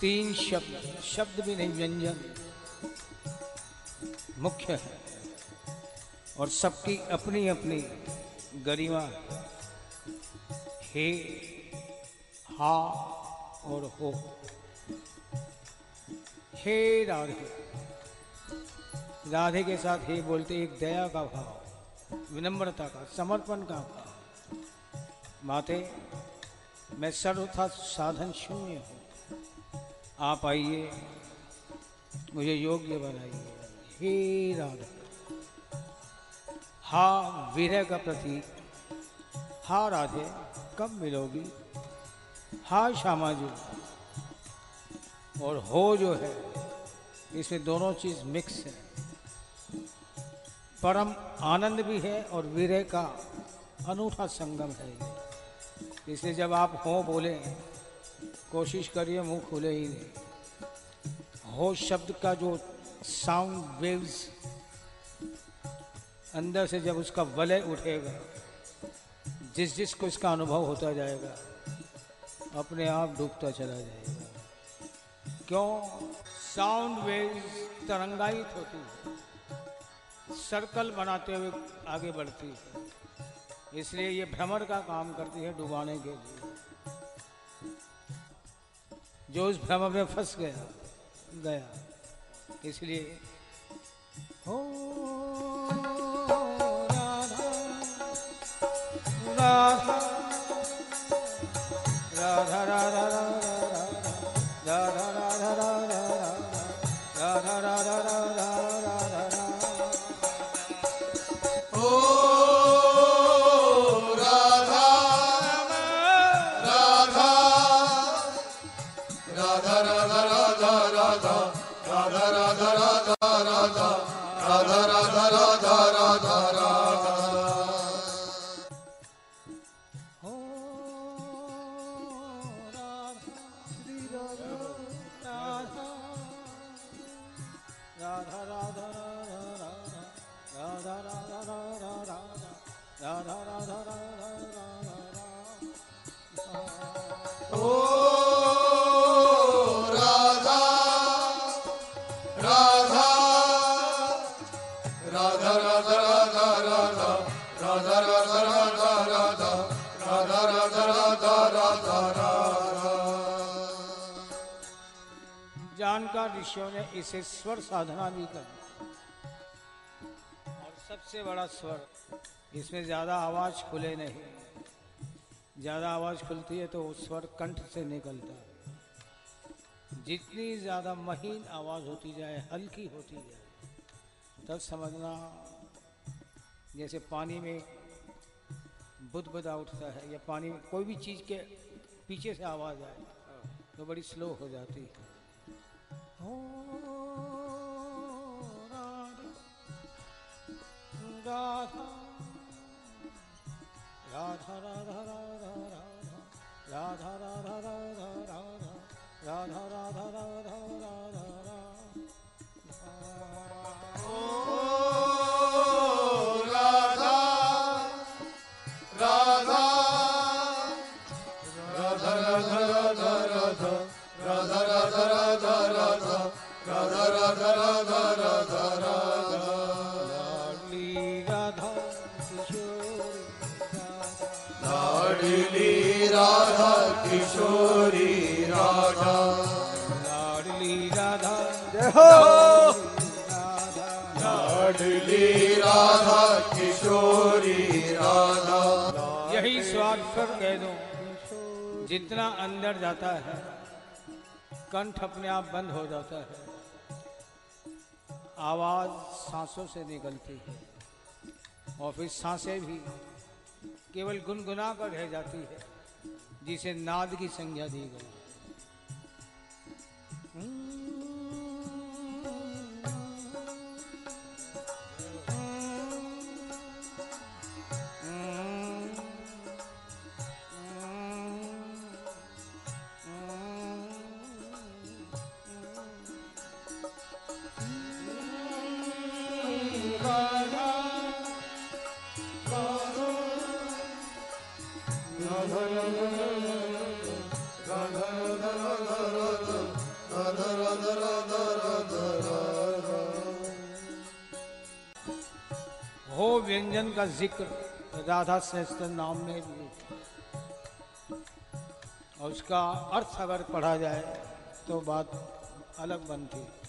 तीन शब्द शब्द भी नहीं, व्यंजन। मुख्य है। और सबकी अपनी अपनी गरिमा हे, हा और हो। हे राधे। राधे के साथ हे बोलते एक दया का भाव, विनम्रता का, समर्पण का भाव। माते, मैं सर्वथा साधन शून्य हूँ। आप आइए, मुझे योग्य बनाइए। हे राधे, हा विरह का प्रतीक, हा राधे, कब मिलोगी? हा श्यामा जी, और हो जो है इसमें दोनों चीज़ मिक्स है। परम आनंद भी है और विरह का अनूठा संगम है। इसलिए जब आप हो बोले कोशिश करिए, मुँह खुले ही नहीं हो शब्द का जो साउंड वेव्स अंदर से जब उसका वलय उठेगा, जिस जिस को इसका अनुभव होता जाएगा, अपने आप डूबता चला जाएगा। क्यों? साउंड वेव्स तरंगायित होती है। सर्कल बनाते हुए आगे बढ़ती है। इसलिए ये भ्रमर का काम करती है डुबाने के लिए। जो उस भ्रम में फंस गया गया। इसलिए हो Oh अलंकार ऋषियों ने इसे स्वर साधना भी कर और सबसे बड़ा स्वर इसमें ज़्यादा आवाज़ खुले नहीं, ज़्यादा आवाज़ खुलती है तो वो स्वर कंठ से निकलता है। जितनी ज़्यादा महीन आवाज़ होती जाए, हल्की होती जाए, तब समझना, जैसे पानी में बुदबुदा उठता है या पानी में कोई भी चीज़ के पीछे से आवाज़ आए तो बड़ी स्लो हो जाती है। Oh. किशोरी राधा किशोरी राधा। लाडली राधा। जय हो। लाडली राधा किशोरी राधा। यही स्वाक्षर कह दो जितना अंदर जाता है कंठ अपने आप बंद हो जाता है। आवाज़ सांसों से निकलती है और फिर साँसें भी। केवल गुनगुना कर रह जाती है जिसे नाद की संज्ञा दी गई Bye. हो व्यंजन का ज़िक्र, राधा सहस्त्र नाम में भी। और उसका अर्थ अगर पढ़ा जाए तो बात अलग बनती। है